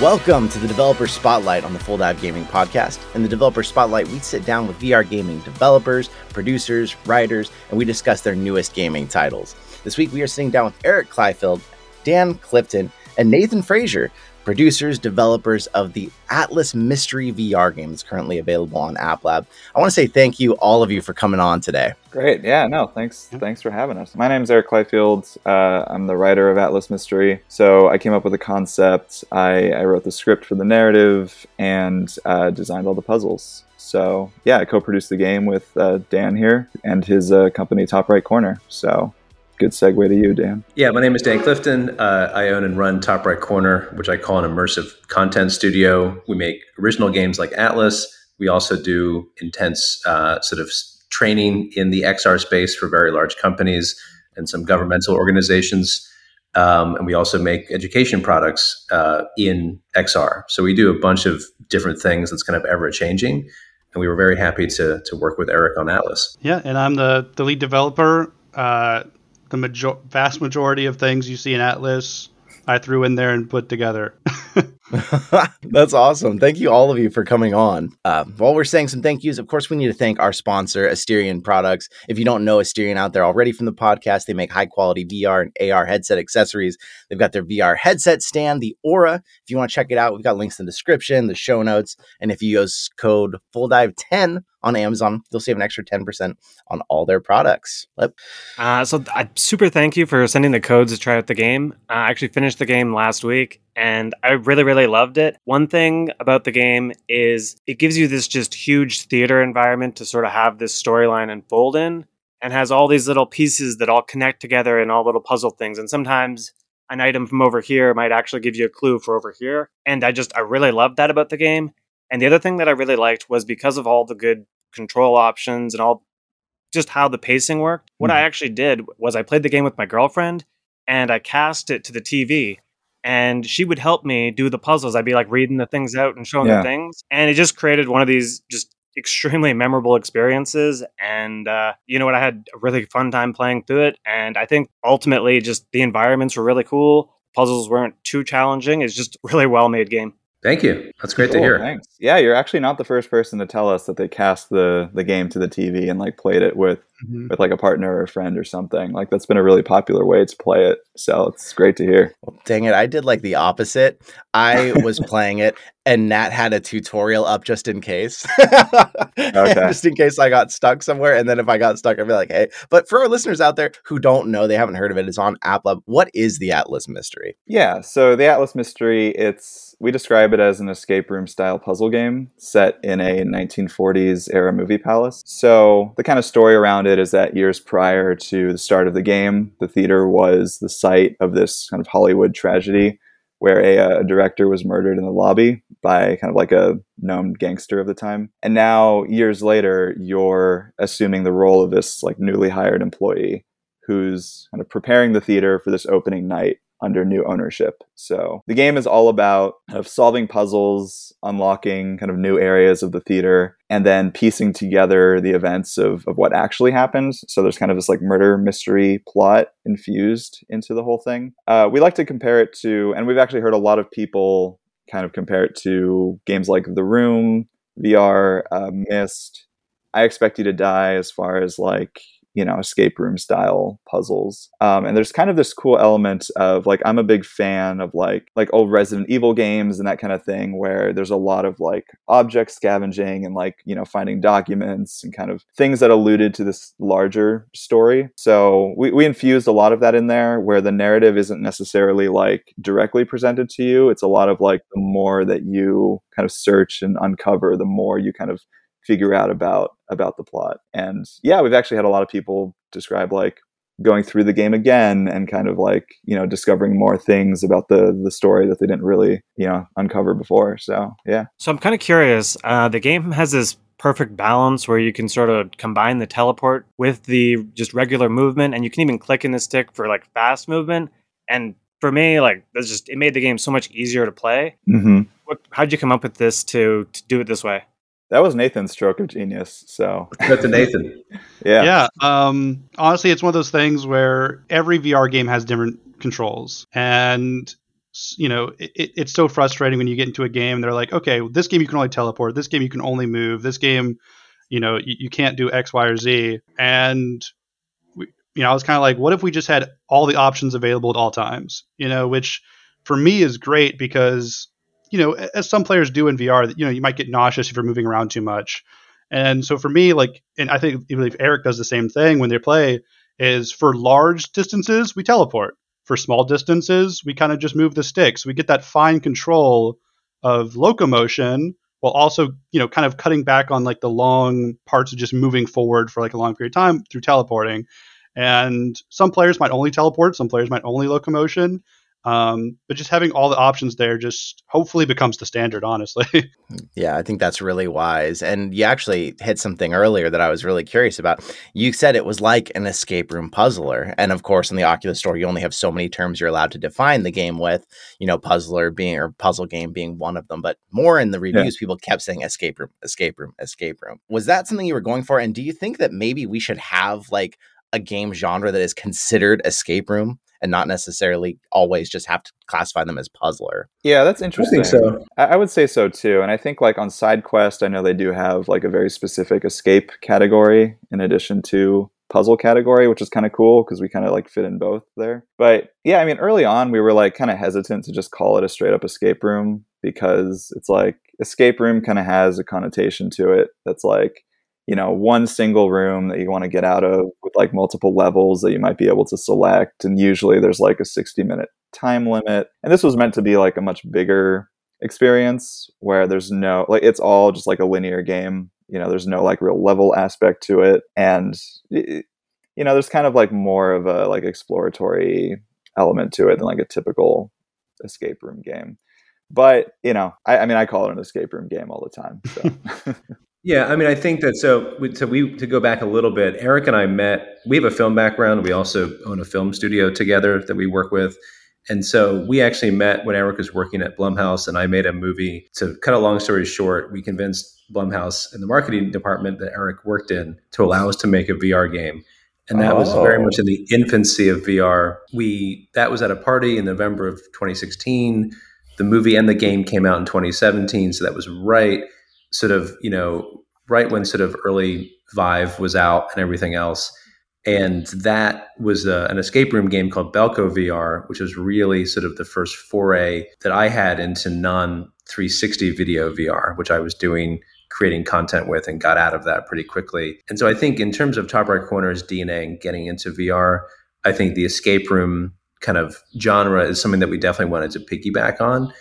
Welcome to the Developer Spotlight on the Full Dive Gaming Podcast. In the Developer Spotlight, we sit down with VR gaming developers, producers, writers, and we discuss their newest gaming titles. This week, we are sitting down with Eric Kleifeld, Dan Clifton, and Nathan Frazier producers, developers of the Atlas Mystery VR game that's currently available on App Lab. I want to say thank you, all of you, for coming on today. Great. Yeah, no, thanks. Yeah. Thanks for having us. My name is Eric Kleifeld. Uh, I'm the writer of Atlas Mystery. So I came up with the concept, I, I wrote the script for the narrative, and uh, designed all the puzzles. So yeah, I co-produced the game with uh, Dan here and his uh, company Top Right Corner. So good segue to you, Dan. Yeah, my name is Dan Clifton. Uh, I own and run Top Right Corner, which I call an immersive content studio. We make original games like Atlas. We also do intense uh, sort of training in the XR space for very large companies and some governmental organizations. Um, and we also make education products uh, in XR. So we do a bunch of different things that's kind of ever changing. And we were very happy to, to work with Eric on Atlas. Yeah, and I'm the, the lead developer. Uh, the major- vast majority of things you see in Atlas, I threw in there and put together. That's awesome. Thank you, all of you, for coming on. Uh, while we're saying some thank yous, of course, we need to thank our sponsor, Asterion Products. If you don't know Asterion out there already from the podcast, they make high quality VR and AR headset accessories. They've got their VR headset stand, the Aura. If you want to check it out, we've got links in the description, the show notes. And if you use code FullDive10 on Amazon, They'll save an extra 10% on all their products. Yep. Uh, so I super thank you for sending the codes to try out the game. Uh, I actually finished the game last week and I really, really loved it. One thing about the game is it gives you this just huge theater environment to sort of have this storyline unfold in and has all these little pieces that all connect together in all little puzzle things. And sometimes an item from over here might actually give you a clue for over here. And I just, I really loved that about the game. And the other thing that I really liked was because of all the good control options and all just how the pacing worked, what mm-hmm. I actually did was I played the game with my girlfriend and I cast it to the TV and she would help me do the puzzles. I'd be like reading the things out and showing yeah. the things, and it just created one of these just extremely memorable experiences. And uh, you know what? I had a really fun time playing through it, and I think ultimately just the environments were really cool. Puzzles weren't too challenging. It's just really well made game. Thank you. That's great cool, to hear. Thanks. Yeah, you're actually not the first person to tell us that they cast the the game to the TV and like played it with mm-hmm. with like a partner or a friend or something. Like that's been a really popular way to play it. So it's great to hear. Well, dang it, I did like the opposite. I was playing it and Nat had a tutorial up just in case. okay. just in case I got stuck somewhere. And then if I got stuck, I'd be like, hey. But for our listeners out there who don't know, they haven't heard of it, it's on AppLab. What is the Atlas Mystery? Yeah, so the Atlas Mystery, it's we describe it as an escape room style puzzle game set in a 1940s era movie palace. So the kind of story around it is that years prior to the start of the game, the theater was the site of this kind of Hollywood tragedy where a, a, director was murdered in the lobby by kind of like a known gangster of the time. And now, years later, you're assuming the role of this like newly hired employee who's kind of preparing the theater for this opening night under new ownership. So the game is all about kind of solving puzzles, unlocking kind of new areas of the theater, and then piecing together the events of, of what actually happened. So there's kind of this like murder mystery plot infused into the whole thing. Uh, we like to compare it to, and we've actually heard a lot of people kind of compare it to games like The Room, VR, uh, Myst. I Expect You to Die as far as like you know escape room style puzzles. Um, and there's kind of this cool element of like i'm a big fan of like like old resident evil games and that kind of thing where there's a lot of like object scavenging and like you know finding documents and kind of things that alluded to this larger story. So we, we infused a lot of that in there where the narrative isn't necessarily like directly presented to you. It's a lot of like the more that you kind of search and uncover the more you kind of figure out about about the plot. And yeah, we've actually had a lot of people describe like going through the game again and kind of like you know discovering more things about the the story that they didn't really you know uncover before. So yeah. So i'm kind of curious uh, the game has this perfect balance where you can sort of combine the teleport with the just regular movement and you can even click in the stick for like fast movement. And for me like that's just it made the game so much easier to play. Mm-hmm. what, how'd you come up with this to to do it this way that was Nathan's stroke of genius. So good to Nathan. yeah. Yeah. Um, honestly, it's one of those things where every VR game has different controls, and you know, it, it's so frustrating when you get into a game. And They're like, okay, this game you can only teleport. This game you can only move. This game, you know, you, you can't do X, Y, or Z. And we, you know, I was kind of like, what if we just had all the options available at all times? You know, which for me is great because you know, as some players do in VR, you know, you might get nauseous if you're moving around too much. And so for me, like, and I think even if Eric does the same thing when they play, is for large distances we teleport. For small distances, we kind of just move the sticks. We get that fine control of locomotion while also, you know, kind of cutting back on like the long parts of just moving forward for like a long period of time through teleporting. And some players might only teleport, some players might only locomotion. Um, but just having all the options there just hopefully becomes the standard, honestly. yeah, I think that's really wise. And you actually hit something earlier that I was really curious about. You said it was like an escape room puzzler. And of course, in the Oculus store, you only have so many terms you're allowed to define the game with, you know, puzzler being or puzzle game being one of them. But more in the reviews, yeah. people kept saying escape room, escape room, escape room. Was that something you were going for? And do you think that maybe we should have like a game genre that is considered escape room and not necessarily always just have to classify them as puzzler. Yeah, that's interesting. I so. I would say so too. And I think like on side quest, I know they do have like a very specific escape category in addition to puzzle category, which is kind of cool because we kind of like fit in both there. But yeah, I mean, early on we were like kind of hesitant to just call it a straight up escape room because it's like escape room kind of has a connotation to it that's like you know one single room that you want to get out of with like multiple levels that you might be able to select and usually there's like a 60 minute time limit. And this was meant to be like a much bigger experience where there's no like it's all just like a linear game. You know there's no like real level aspect to it. And you know there's kind of like more of a like exploratory element to it than like a typical escape room game. But you know I, I mean i call it an escape room game all the time so Yeah, I mean, I think that so. So we to go back a little bit. Eric and I met. We have a film background. We also own a film studio together that we work with, and so we actually met when Eric was working at Blumhouse, and I made a movie. To cut a long story short, we convinced Blumhouse and the marketing department that Eric worked in to allow us to make a VR game. And that oh. was very much in the infancy of VR. We that was at a party in November of 2016. The movie and the game came out in 2017, so that was right sort of, you know, right when sort of early Vive was out and everything else. And that was a, an escape room game called Belko VR, which was really sort of the first foray that I had into non 360 video VR, which I was doing creating content with and got out of that pretty quickly. And so I think in terms of Top Right Corner's DNA and getting into VR, I think the escape room kind of genre is something that we definitely wanted to piggyback on.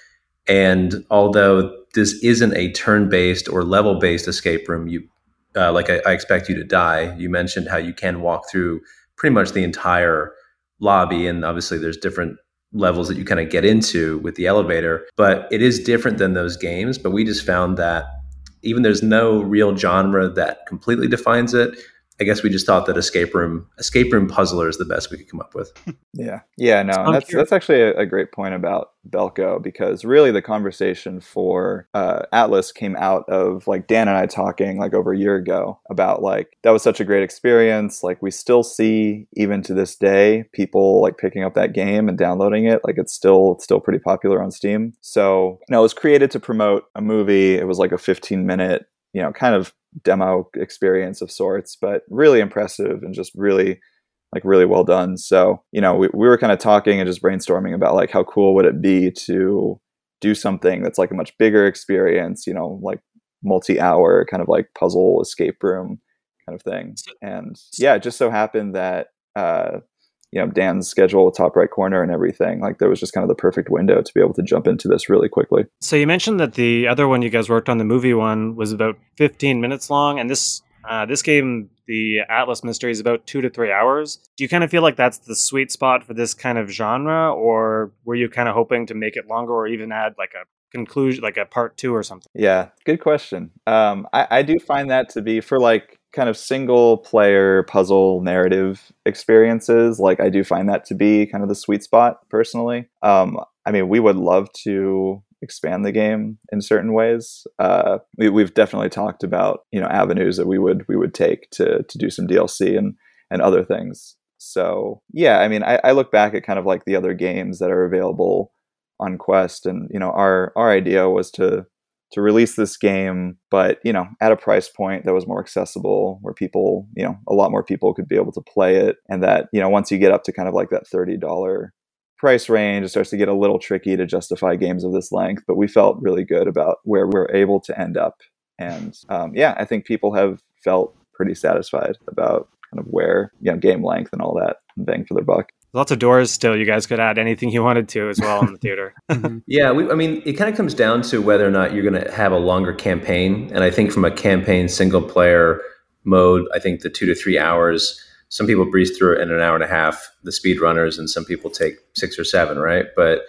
And although this isn't a turn-based or level-based escape room, you uh, like I, I, expect you to die. You mentioned how you can walk through pretty much the entire lobby, and obviously there's different levels that you kind of get into with the elevator. But it is different than those games. But we just found that even there's no real genre that completely defines it. I guess we just thought that escape room escape room puzzler is the best we could come up with. Yeah, yeah, no, that's that's actually a, a, great point about Belko because really the conversation for uh, Atlas came out of like Dan and I talking like over a year ago about like that was such a great experience. Like we still see even to this day people like picking up that game and downloading it. Like it's still it's still pretty popular on Steam. So you know, it was created to promote a movie. It was like a 15 minute you know kind of demo experience of sorts, but really impressive and just really like really well done. So, you know, we, we were kind of talking and just brainstorming about like how cool would it be to do something that's like a much bigger experience, you know, like multi-hour kind of like puzzle escape room kind of thing. And yeah, it just so happened that uh you know Dan's schedule top right corner and everything. Like there was just kind of the perfect window to be able to jump into this really quickly. So you mentioned that the other one you guys worked on, the movie one, was about 15 minutes long, and this uh, this game, the Atlas Mystery, is about two to three hours. Do you kind of feel like that's the sweet spot for this kind of genre, or were you kind of hoping to make it longer, or even add like a conclusion, like a part two or something? Yeah, good question. Um, I, I do find that to be for like kind of single player puzzle narrative experiences like i do find that to be kind of the sweet spot personally. Um, i mean we would love to expand the game in certain ways. Uh, we, have definitely talked about you know avenues that we would we would take to to do some dlc and and other things. So yeah i mean I, I look back at kind of like the other games that are available on Quest, and you know our our idea was to to release this game, but you know at a price point that was more accessible, where people you know a lot more people could be able to play it, and that you know once you get up to kind of like that thirty dollar price range, it starts to get a little tricky to justify games of this length. But we felt really good about where we're able to end up, and um, yeah, I think people have felt pretty satisfied about kind of where you know game length and all that bang for their buck lots of doors still. You guys could add anything you wanted to as well in the theater. Mm-hmm. yeah, we, I mean, it kind of comes down to whether or not you're going to have a longer campaign. And I think from a campaign single player mode, I think the two to three hours. Some people breeze through it in an hour and a half, the speed runners, and some people take six or seven, right? But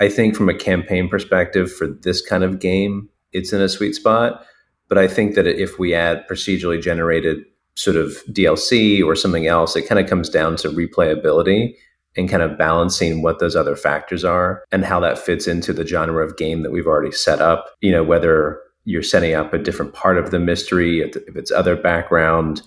I think from a campaign perspective for this kind of game, it's in a sweet spot. But I think that if we add procedurally generated sort of DLC or something else, it kind of comes down to replayability and kind of balancing what those other factors are and how that fits into the genre of game that we've already set up. You know, whether you're setting up a different part of the mystery, if it's other background.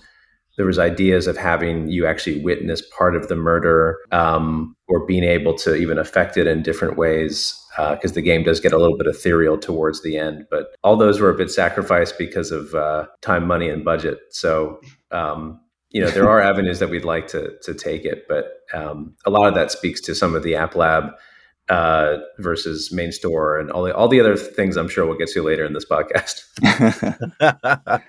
There was ideas of having you actually witness part of the murder, um, or being able to even affect it in different ways, because uh, the game does get a little bit ethereal towards the end. But all those were a bit sacrificed because of uh, time, money, and budget. So um, you know there are avenues that we'd like to to take it, but um, a lot of that speaks to some of the app lab uh, versus main store and all the all the other things I'm sure we'll get to later in this podcast.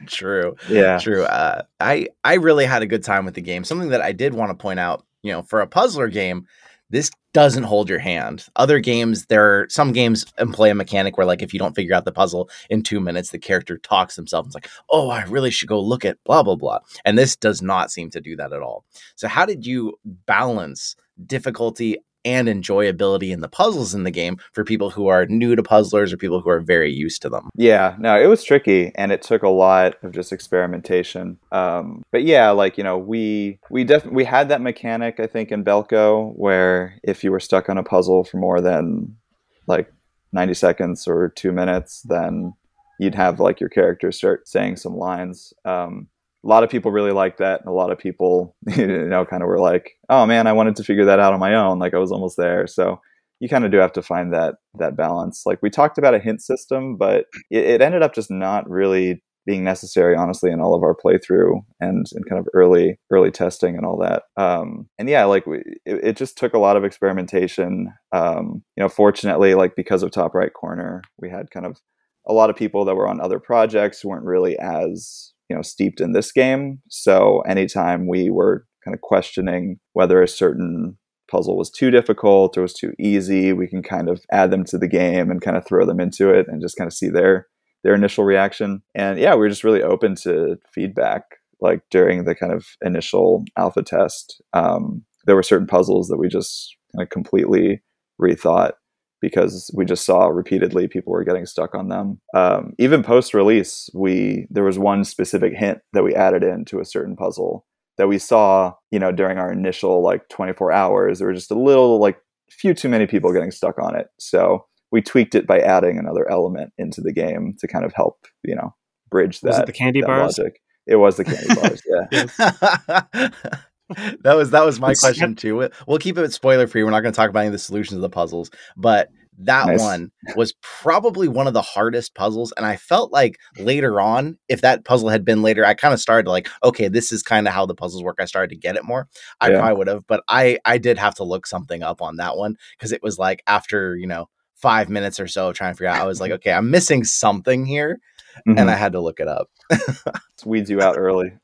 true. Yeah. True. Uh, I I really had a good time with the game. Something that I did want to point out, you know, for a puzzler game, this doesn't hold your hand. Other games, there are some games employ a mechanic where, like, if you don't figure out the puzzle in two minutes, the character talks and it's like, oh, I really should go look at blah, blah, blah. And this does not seem to do that at all. So, how did you balance difficulty and enjoyability in the puzzles in the game for people who are new to puzzlers or people who are very used to them. Yeah, no, it was tricky and it took a lot of just experimentation. Um, but yeah, like you know, we we definitely we had that mechanic I think in Belko where if you were stuck on a puzzle for more than like 90 seconds or two minutes, then you'd have like your character start saying some lines. Um, a lot of people really liked that and a lot of people you know kind of were like oh man i wanted to figure that out on my own like i was almost there. So you kind of do have to find that that balance. Like we talked about a hint system but it, it ended up just not really being necessary honestly in all of our playthrough and in kind of early early testing and all that. Um, and yeah like we, it, it, just took a lot of experimentation. Um, you know fortunately like because of top right corner we had kind of a lot of people that were on other projects weren't really as you know steeped in this game. So anytime we were kind of questioning whether a certain puzzle was too difficult or was too easy we can kind of add them to the game and kind of throw them into it and just kind of see their their initial reaction. And yeah we are just really open to feedback like during the kind of initial alpha test. Um, there were certain puzzles that we just kind of completely rethought because we just saw repeatedly people were getting stuck on them. Um, even post release, we there was one specific hint that we added into a certain puzzle that we saw, you know, during our initial like 24 hours. There were just a little like few too many people getting stuck on it, so we tweaked it by adding another element into the game to kind of help, you know, bridge that. Was it the candy bars? Logic. It was the candy bars, yeah. that was that was my question too. We'll keep it spoiler free. We're not going to talk about any of the solutions of the puzzles, but that nice. one was probably one of the hardest puzzles. And I felt like later on, if that puzzle had been later, I kind of started like, okay, this is kind of how the puzzles work. I started to get it more. I yeah. probably would have, but I I did have to look something up on that one because it was like after you know five minutes or so trying to figure out. I was like, okay, I'm missing something here mm-hmm. and I had to look it up. weeds you out early.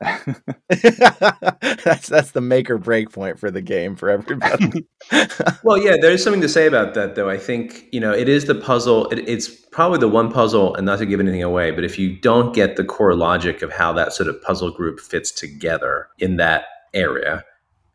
that's that's the make or break point for the game for everybody. well, yeah, there's something to say about that, though. I think you know it is the puzzle. It, it's probably the one puzzle, and not to give anything away, but if you don't get the core logic of how that sort of puzzle group fits together in that area,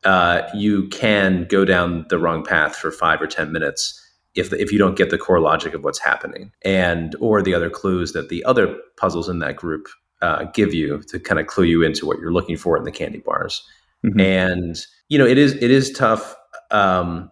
uh, you can go down the wrong path for five or ten minutes if the, if you don't get the core logic of what's happening and or the other clues that the other puzzles in that group uh, give you to kind of clue you into what you're looking for in the candy bars. Mm-hmm. And you know, it is it is tough. Um,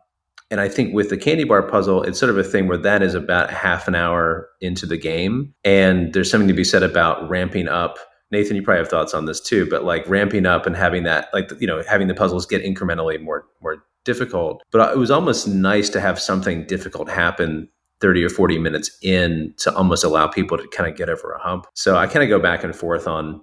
and I think with the candy bar puzzle, it's sort of a thing where that is about half an hour into the game, and there's something to be said about ramping up. Nathan, you probably have thoughts on this too, but like ramping up and having that, like you know, having the puzzles get incrementally more more difficult, but it was almost nice to have something difficult happen 30 or 40 minutes in to almost allow people to kind of get over a hump. So I kind of go back and forth on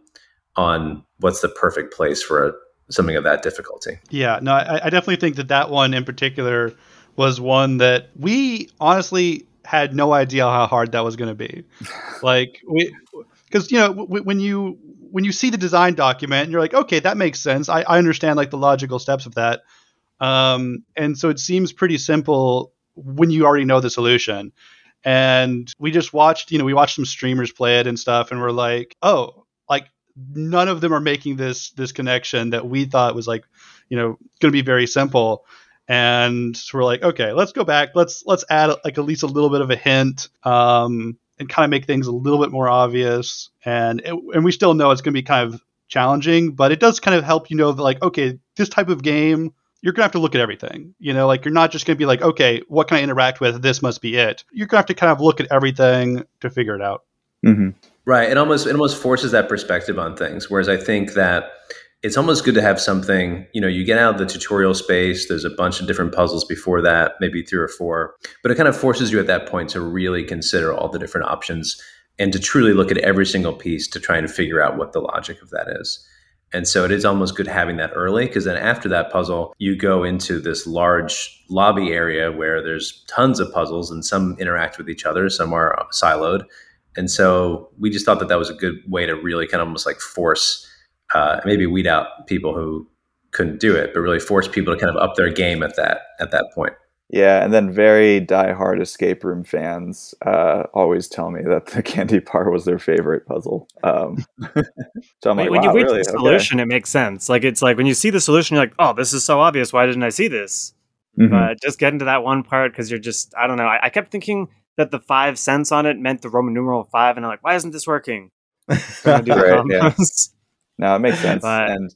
on what's the perfect place for a, something of that difficulty. Yeah, no, I, I definitely think that that one in particular was one that we honestly had no idea how hard that was going to be. like we, because you know w- when you when you see the design document and you're like, okay, that makes sense. I, I understand like the logical steps of that. Um, and so it seems pretty simple when you already know the solution. And we just watched, you know, we watched some streamers play it and stuff, and we're like, oh, like none of them are making this this connection that we thought was like, you know, going to be very simple and so we're like, okay, let's go back. Let's let's add like at least a little bit of a hint, um, and kind of make things a little bit more obvious. And it, and we still know it's going to be kind of challenging, but it does kind of help you know that like, okay, this type of game, you're gonna have to look at everything. You know, like you're not just gonna be like, okay, what can I interact with? This must be it. You're gonna have to kind of look at everything to figure it out. Mm-hmm. Right. It almost it almost forces that perspective on things. Whereas I think that it's almost good to have something, you know, you get out of the tutorial space, there's a bunch of different puzzles before that, maybe three or four, but it kind of forces you at that point to really consider all the different options and to truly look at every single piece to try and figure out what the logic of that is. And so it is almost good having that early because then after that puzzle, you go into this large lobby area where there's tons of puzzles and some interact with each other, some are siloed. And so we just thought that that was a good way to really kind of almost like force uh, maybe weed out people who couldn't do it, but really force people to kind of up their game at that at that point. Yeah, and then very die-hard escape room fans uh, always tell me that the candy bar was their favorite puzzle. Um, so like, when wow, you reach really? the solution, okay. it makes sense. Like it's like when you see the solution, you're like, oh, this is so obvious. Why didn't I see this? Mm-hmm. But just get into that one part because you're just, I don't know. I, I, kept thinking that the five cents on it meant the Roman numeral five, and I'm like, why isn't this working? right, yeah. No, it makes sense. but, and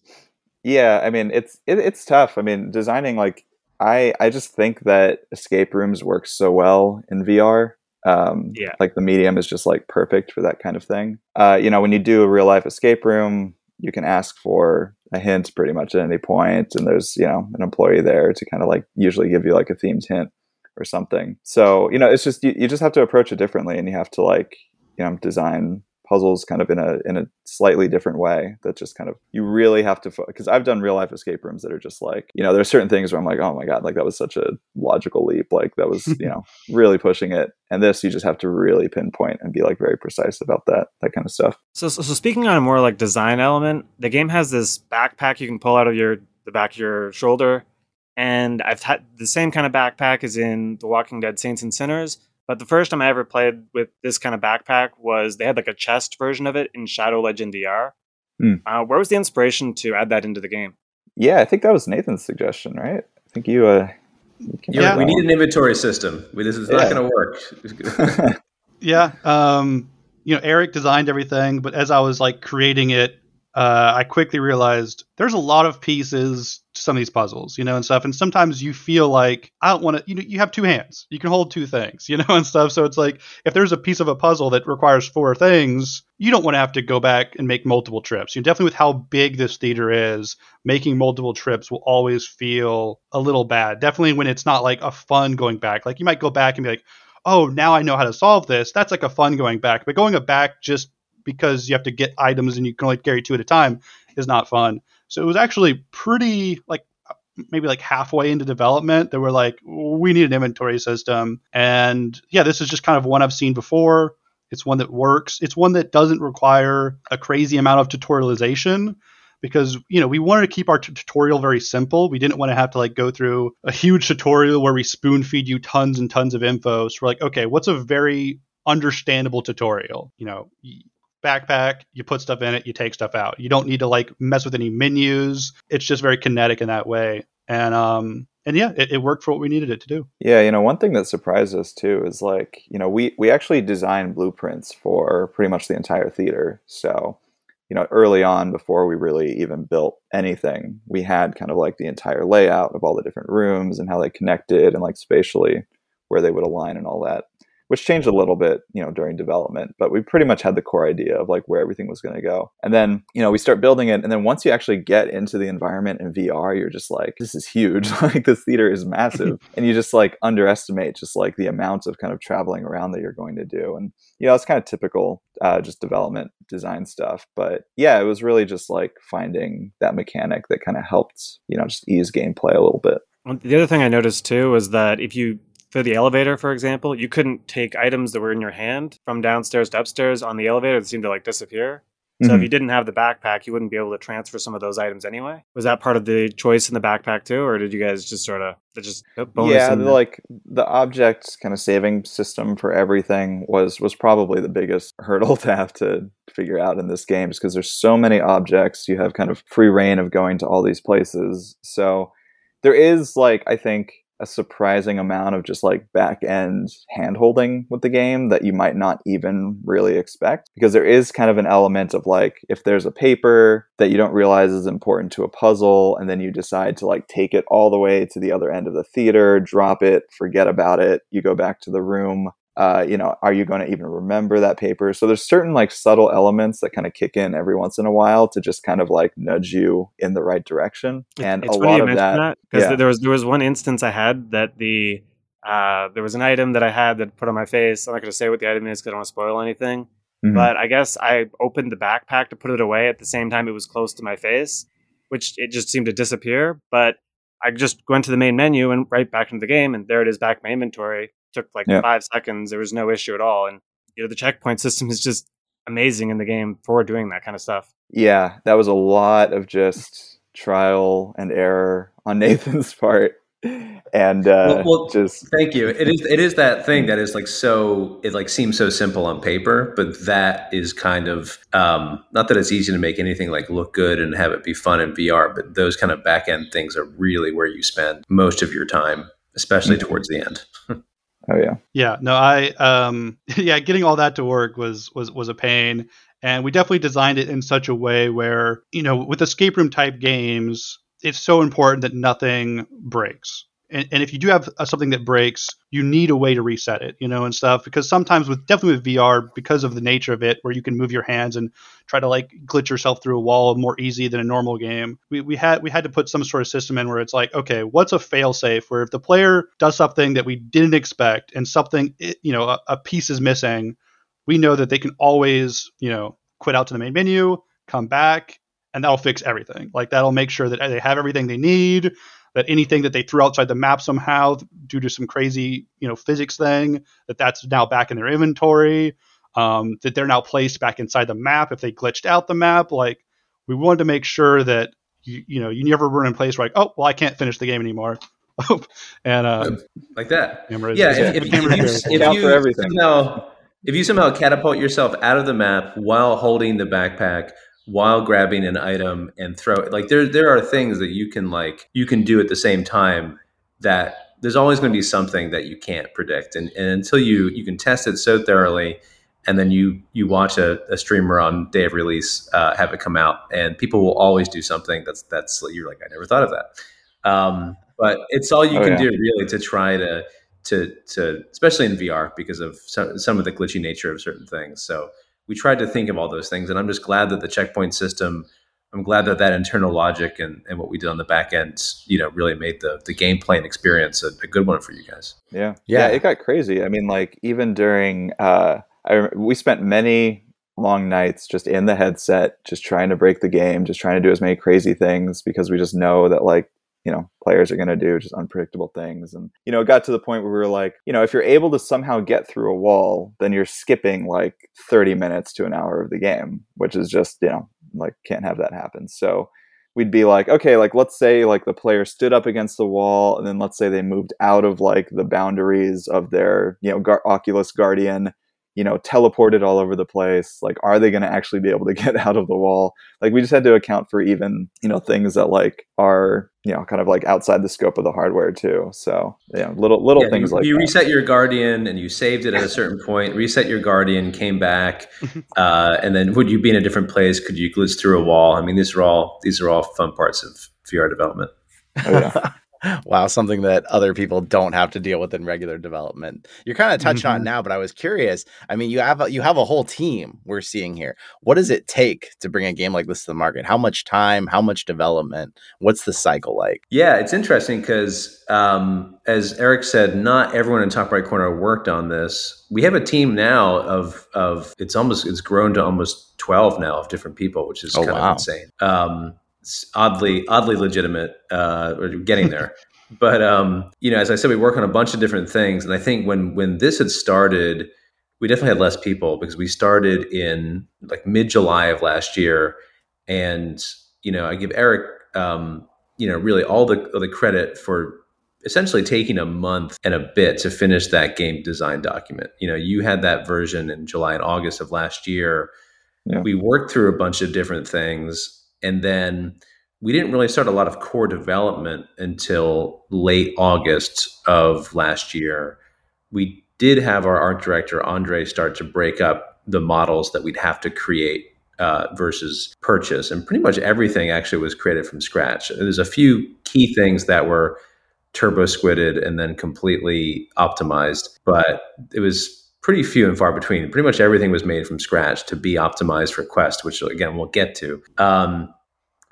yeah, I mean, it's it, it's tough. I mean, designing like I I just think that escape rooms work so well in VR. Um, yeah, like the medium is just like perfect for that kind of thing. Uh, you know, when you do a real life escape room, you can ask for a hint pretty much at any point, and there's you know an employee there to kind of like usually give you like a themed hint or something. So you know, it's just you, you just have to approach it differently, and you have to like you know design puzzles kind of in a in a slightly different way that just kind of you really have to because I've done real life escape rooms that are just like you know there's certain things where I'm like oh my god like that was such a logical leap like that was you know really pushing it. And this you just have to really pinpoint and be like very precise about that that kind of stuff. So so, so speaking on a more like design element, the game has this backpack you can pull out of your the back of your shoulder. And I've had the same kind of backpack as in The Walking Dead Saints and Sinners but the first time I ever played with this kind of backpack was they had like a chest version of it in Shadow Legend VR. Mm. Uh, where was the inspiration to add that into the game? Yeah, I think that was Nathan's suggestion, right? I think you. Uh, yeah, we need an inventory system. This is yeah. not going to work. yeah, um, you know, Eric designed everything, but as I was like creating it, uh, I quickly realized there's a lot of pieces to some of these puzzles, you know, and stuff. And sometimes you feel like I don't want to, you know, you have two hands, you can hold two things, you know, and stuff. So it's like if there's a piece of a puzzle that requires four things, you don't want to have to go back and make multiple trips. You know, definitely with how big this theater is, making multiple trips will always feel a little bad. Definitely when it's not like a fun going back. Like you might go back and be like, oh, now I know how to solve this. That's like a fun going back. But going back just because you have to get items and you can only carry two at a time is not fun. So it was actually pretty like maybe like halfway into development that we're like we need an inventory system. And yeah this is just kind of one i've seen before. It's one that works. It's one that doesn't require a crazy amount of tutorialization because you know we wanted to keep our t- tutorial very simple. We didn't want to have to like go through a huge tutorial where we spoon feed you tons and tons of info so we're like okay what's a very understandable tutorial? You know backpack, you put stuff in it, you take stuff out. You don't need to like mess with any menus. It's just very kinetic in that way. And um and yeah, it, it worked for what we needed it to do. Yeah, you know, one thing that surprised us too is like, you know, we we actually designed blueprints for pretty much the entire theater. So, you know, early on before we really even built anything, we had kind of like the entire layout of all the different rooms and how they connected and like spatially where they would align and all that. Which changed a little bit, you know, during development. But we pretty much had the core idea of like where everything was going to go. And then, you know, we start building it. And then once you actually get into the environment in VR, you're just like, this is huge. like this theater is massive. and you just like underestimate just like the amount of kind of traveling around that you're going to do. And, you know, it's kind of typical uh, just development design stuff. But yeah, it was really just like finding that mechanic that kind of helped, you know, just ease gameplay a little bit. The other thing I noticed too was that if you through the elevator, for example, you couldn't take items that were in your hand from downstairs to upstairs on the elevator that seemed to like disappear. So Mm-hmm. if you didn't have the backpack, you wouldn't be able to transfer some of those items anyway. Was that part of the choice in the backpack too, or did you guys just sort of just bonus yeah the, the- like the object kind of saving system for everything was was probably the biggest hurdle to have to figure out in this game just because there's so many objects you have kind of free reign of going to all these places so there is like i think a surprising amount of just like back end hand holding with the game that you might not even really expect. Because there is kind of an element of like if there's a paper that you don't realize is important to a puzzle and then you decide to like take it all the way to the other end of the theater drop it forget about it you go back to the room uh, you know, are you going to even remember that paper? So there's certain like subtle elements that kind of kick in every once in a while to just kind of like nudge you in the right direction. And it's a lot you of that, because yeah. there was there was one instance I had that the uh, there was an item that I had that put on my face. I'm not going to say what the item is because I don't want to spoil anything. Mhm. But I guess I opened the backpack to put it away at the same time it was close to my face, which it just seemed to disappear. But I just went to the main menu and right back into the game, and there it is back in my inventory. Took like Yeah. five seconds. There was no issue at all. And you know the checkpoint system is just amazing in the game for doing that kind of stuff. yeah, that was a lot of just trial and error on Nathan's part. And uh, Well- well, just Thank you. It is it is that thing that is like so it like seems so simple on paper, but that is kind of um, not that it's easy to make anything like look good and have it be fun in VR, but those kind of back end things are really where you spend most of your time, especially Mhm. towards the end. oh yeah, Yeah, no, I um yeah, getting all that to work was was was a pain. And we definitely designed it in such a way where, you know, with escape room type games, it's so important that nothing breaks. And, and if you do have uh, something that breaks, you need a way to reset it, you know, and stuff. Because sometimes with definitely with VR, because of the nature of it, where you can move your hands and try to like glitch yourself through a wall more easy than a normal game, we, we had we had to put some sort of system in where it's like, okay, what's a fail safe? Where if the player does something that we didn't expect and something, you know, a, a piece is missing, we know that they can always, you know, quit out to the main menu, come back, and that'll fix everything. Like that'll make sure that they have everything they need. That anything that they threw outside the map somehow due to some crazy, you know, physics thing, that that's now back in their inventory. Um, that they're now placed back inside the map if they glitched out the map. Like we wanted to make sure that you, you know, you never run in a place where like, oh, well, I can't finish the game anymore. and uh, Like that. camera is- Yeah, is- if, if, camera if you, is if you for everything. somehow if you somehow catapult yourself out of the map while holding the backpack, while grabbing an item and throw it, like there there are things that you can like you can do at the same time that there's always going to be something that you can't predict, and, and until you you can test it so thoroughly. And then you you watch a, a streamer on day of release uh, have it come out, and people will always do something that's that's you're like I never thought of that. Um, but it's all you Oh, can yeah. do really to try to to to especially in VR because of some, some of the glitchy nature of certain things. So we tried to think of all those things, and I'm just glad that the checkpoint system. I'm glad that that internal logic and, and what we did on the back end, you know, really made the the gameplay and experience a, a good one for you guys. Yeah. Yeah. yeah, it got crazy. I mean, like even during, uh, I we spent many long nights just in the headset, just trying to break the game, just trying to do as many crazy things because we just know that like you know players are going to do just unpredictable things. And you know it got to the point where we were like you know if you're able to somehow get through a wall then you're skipping like 30 minutes to an hour of the game which is just you know like can't have that happen. So we'd be like okay like let's say like the player stood up against the wall and then let's say they moved out of like the boundaries of their you know Gar- oculus guardian you know teleported all over the place like are they going to actually be able to get out of the wall like we just had to account for even you know things that like are you know kind of like outside the scope of the hardware too so you know little little Yeah, things you, like you that. reset your guardian and you saved it at a certain point. Reset your guardian, came back, uh, and then would you be in a different place? Could you glitch through a wall? I mean, these are all these are all fun parts of VR development. Oh, yeah. wow, something that other people don't have to deal with in regular development. You're kind of touching mm-hmm. on now, but I was curious. I mean, you have a, you have a whole team we're seeing here. What does it take to bring a game like this to the market? How much time? How much development? What's the cycle like? Yeah, it's interesting because um, as Eric said, not everyone in top right corner worked on this. We have a team now of of it's almost it's grown to almost twelve now of different people, which is oh, kind wow. of insane. Um, oddly oddly legitimate. Uh, we're getting there. but um, you know, as I said, we work on a bunch of different things, and I think when when this had started, we definitely had less people because we started in like mid July of last year, and you know, I give Eric, um, you know, really all the all the credit for essentially taking a month and a bit to finish that game design document. You know, you had that version in July and August of last year. Yeah. We worked through a bunch of different things and then we didn't really start a lot of core development until late August of last year. We did have our art director, Andre, start to break up the models that we'd have to create uh, versus purchase. And pretty much everything actually was created from scratch. There's a few key things that were turbo squidded and then completely optimized, but it was pretty few and far between. Pretty much everything was made from scratch to be optimized for Quest, which again we'll get to. Um,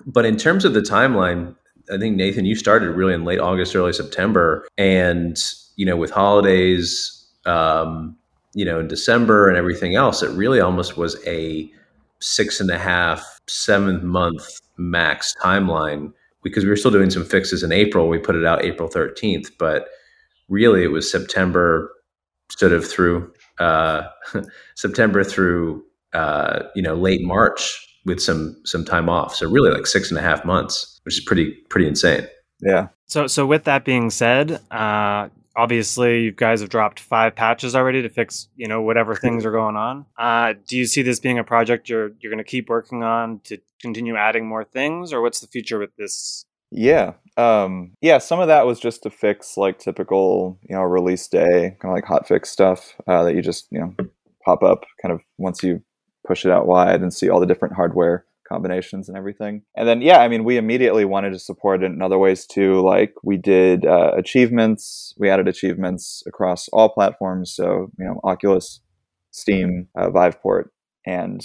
but in terms of the timeline, I think Nathan, you started really in late August, early September, and you know with holidays, um, you know in December and everything else, it really almost was a six and a half, seven month max timeline because we were still doing some fixes in April. We put it out April 13th, but really it was September sort of through uh, September through uh, you know late March with some some time off. So really like six and a half months, which is pretty pretty insane. Yeah. So so with that being said, uh, obviously you guys have dropped five patches already to fix you know whatever things are going on. Uh, do you see this being a project you're you're going to keep working on to continue adding more things, or what's the future with this yeah. Um, yeah, some of that was just to fix like typical, you know, release day, kind of like hot fix stuff uh, that you just, you know, pop up kind of once you push it out wide and see all the different hardware combinations and everything. And then, yeah, I mean, we immediately wanted to support it in other ways too. Like we did uh, achievements, we added achievements across all platforms. So, you know, Oculus, Steam, uh, Viveport. And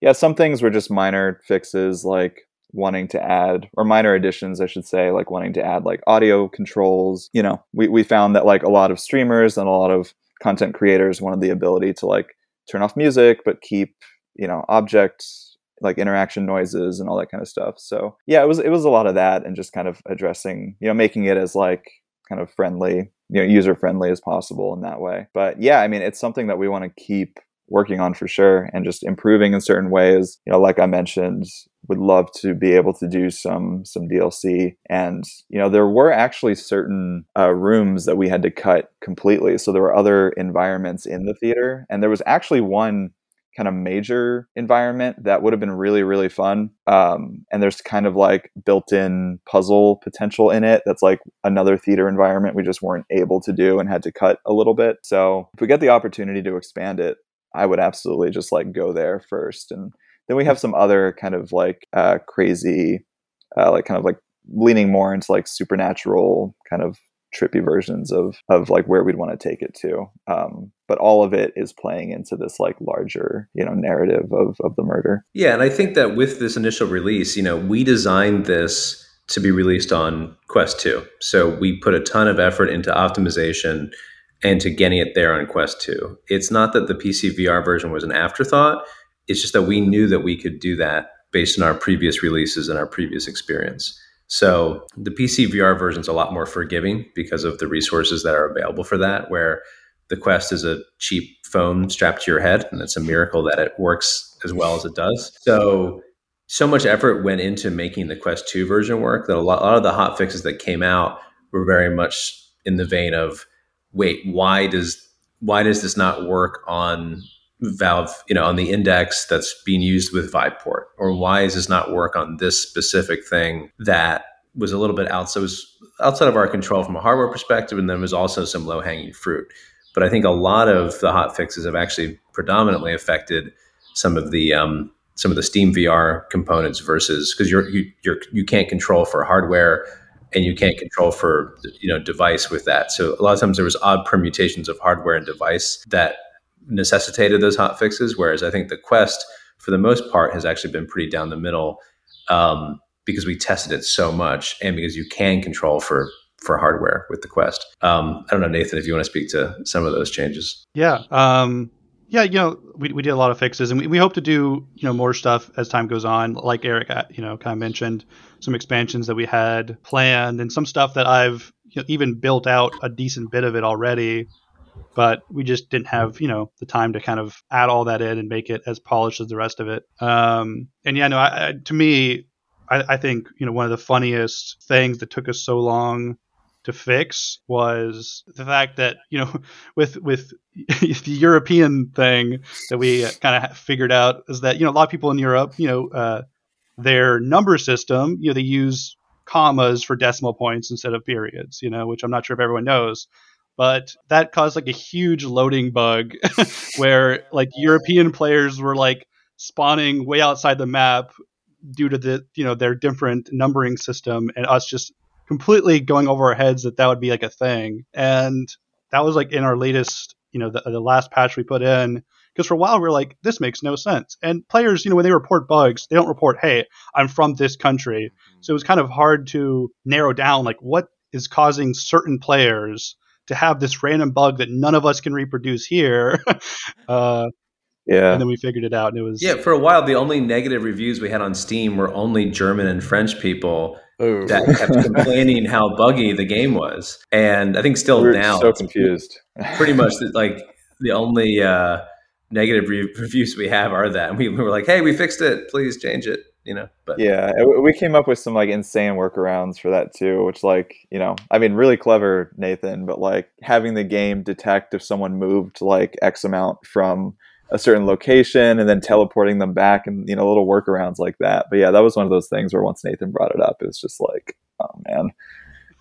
yeah, some things were just minor fixes like wanting to add or minor additions i should say like wanting to add like audio controls. You know we, we found that like a lot of streamers and a lot of content creators wanted the ability to like turn off music but keep you know objects like interaction noises and all that kind of stuff. So yeah it was it was a lot of that and just kind of addressing you know making it as like kind of friendly you know user friendly as possible in that way. But yeah i mean it's something that we want to keep working on for sure and just improving in certain ways. You know like i mentioned would love to be able to do some some dlc and you know there were actually certain uh, rooms that we had to cut completely. So there were other environments in the theater. And there was actually one kind of major environment that would have been really really fun. Um, and there's kind of like built-in puzzle potential in it that's like another theater environment we just weren't able to do and had to cut a little bit. So if we get the opportunity to expand it I would absolutely just like go there first. And then we have some other kind of like uh, crazy, uh, like kind of like leaning more into like supernatural kind of trippy versions of of like where we'd want to take it to. Um, but all of it is playing into this like larger, you know, narrative of of the murder. Yeah, and I think that with this initial release, you know, we designed this to be released on Quest 2. So we put a ton of effort into optimization and to getting it there on Quest 2. It's not that the PC VR version was an afterthought, it's just that we knew that we could do that based on our previous releases and our previous experience. So the PC VR version is a lot more forgiving because of the resources that are available for that, where the Quest is a cheap phone strapped to your head, and it's a miracle that it works as well as it does. So so much effort went into making the Quest 2 version work that a lot, a lot of the hot fixes that came out were very much in the vein of wait, why does why does this not work on Valve, you know, on the index that's being used with Viveport? Or why does this not work on this specific thing that was a little bit outside was outside of our control from a hardware perspective, and then was also some low hanging fruit. But I think a lot of the hot fixes have actually predominantly affected some of the um, some of the Steam VR components versus because you're you you're, you can't control for hardware and you can't control for you know device with that. So a lot of times there was odd permutations of hardware and device that necessitated those hot fixes. Whereas I think the Quest, for the most part, has actually been pretty down the middle um, because we tested it so much, and because you can control for for hardware with the Quest. Um, I don't know, Nathan, if you want to speak to some of those changes. Yeah. Um, yeah, you know, we, we did a lot of fixes, and we, we hope to do you know more stuff as time goes on. Like Eric, uh, you know, kind of mentioned some expansions that we had planned, and some stuff that I've you know, even built out a decent bit of it already, but we just didn't have you know the time to kind of add all that in and make it as polished as the rest of it. Um, and yeah, no, I, I, to me, I, I think you know one of the funniest things that took us so long to fix was the fact that you know with with the European thing that we kind of figured out is that you know a lot of people in Europe you know uh, their number system you know they use commas for decimal points instead of periods you know which I'm not sure if everyone knows but that caused like a huge loading bug where like European players were like spawning way outside the map due to the you know their different numbering system and us just completely going over our heads that that would be like a thing. And that was like in our latest, you know, the, the last patch we put in. Because for a while we are like, this makes no sense. And players, you know, when they report bugs, they don't report, hey, I'm from this country. Mm-hmm. So it was kind of hard to narrow down like what is causing certain players to have this random bug that none of us can reproduce here. uh, yeah. And then we figured it out and it was Yeah, for a while the only negative reviews we had on Steam were only German and French people Ooh. that kept complaining how buggy the game was. And I think still we now so confused. pretty much like the only uh, negative re- reviews we have are that. And we, we were like, "Hey, we fixed it. Please change it." You know, but yeah, we came up with some like insane workarounds for that too, which like you know, I mean, really clever, Nathan. But like having the game detect if someone moved like X amount from a certain location and then teleporting them back and you know little workarounds like that but yeah that was one of those things where once nathan brought it up it was just like oh man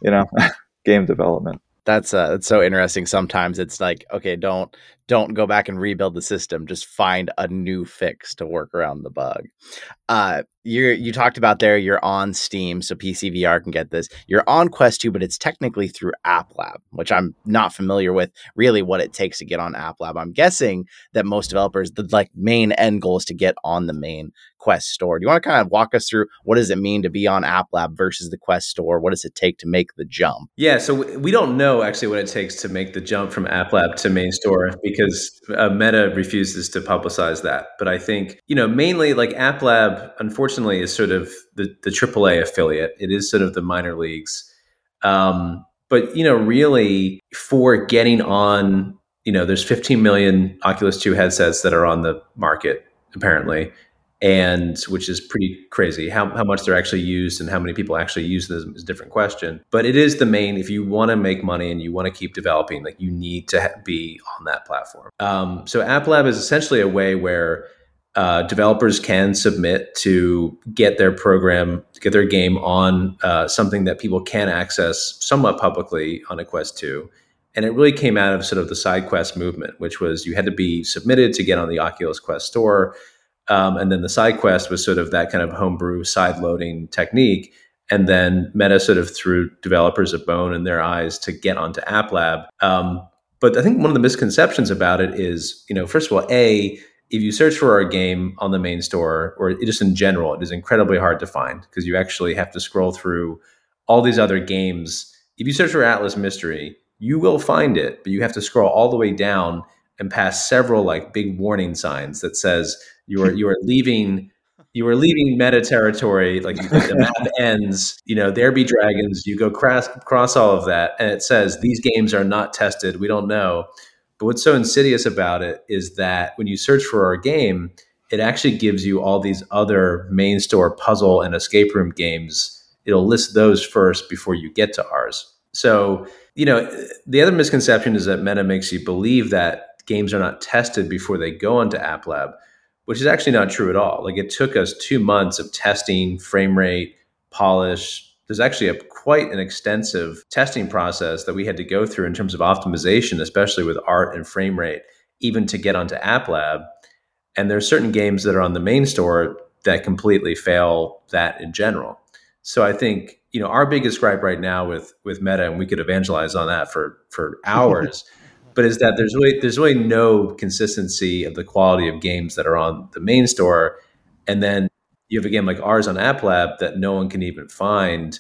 you know game development that's uh that's so interesting sometimes. It's like okay don't don't go back and rebuild the system. Just find a new fix to work around the bug. Uh you you talked about there you're on steam so pc vr can get this. You're on quest 2 but it's technically through app lab which i'm not familiar with really what it takes to get on app lab i'm guessing that most developers the like main end goal is to get on the main Quest Store. Do you want to kind of walk us through what does it mean to be on App Lab versus the Quest Store? What does it take to make the jump? Yeah, so we don't know actually what it takes to make the jump from App Lab to main store because uh, Meta refuses to publicize that. But I think you know mainly like App Lab, unfortunately, is sort of the the AAA affiliate. It is sort of the minor leagues. Um, but you know, really, for getting on, you know, there's 15 million Oculus 2 headsets that are on the market apparently and which is pretty crazy. How, how much they're actually used and how many people actually use them is a different question. But it is the main. If you want to make money and you want to keep developing, like you need to be on that platform. Um, so App Lab is essentially a way where uh, developers can submit to get their program, get their game on uh, something that people can access somewhat publicly on a Quest 2. And it really came out of sort of the SideQuest movement, which was you had to be submitted to get on the Oculus Quest store um, and then the SideQuest was sort of that kind of homebrew side loading technique. And then Meta sort of threw developers a bone in their eyes to get onto App Lab. Um, but I think one of the misconceptions about it is, you know, first of all, A, if you search for our game on the main store or just in general, it is incredibly hard to find because you actually have to scroll through all these other games. If you search for Atlas Mystery, you will find it, but you have to scroll all the way down and pass several like big warning signs that says you are you are leaving you are leaving meta territory like the map ends you know there be dragons you go cross cross all of that and it says these games are not tested we don't know. But what's so insidious about it is that when you search for our game it actually gives you all these other main store puzzle and escape room games. It'll list those first before you get to ours. So you know the other misconception is that meta makes you believe that games are not tested before they go into app lab which is actually not true at all. Like it took us two months of testing, frame rate, polish. There's actually a quite an extensive testing process that we had to go through in terms of optimization, especially with art and frame rate, even to get onto App Lab. And there are certain games that are on the main store that completely fail that in general. So I think you know, our biggest gripe right now with with Meta, and we could evangelize on that for for hours, but is that there's really there's really no consistency of the quality of games that are on the main store, and then you have a game like ours on App Lab that no one can even find,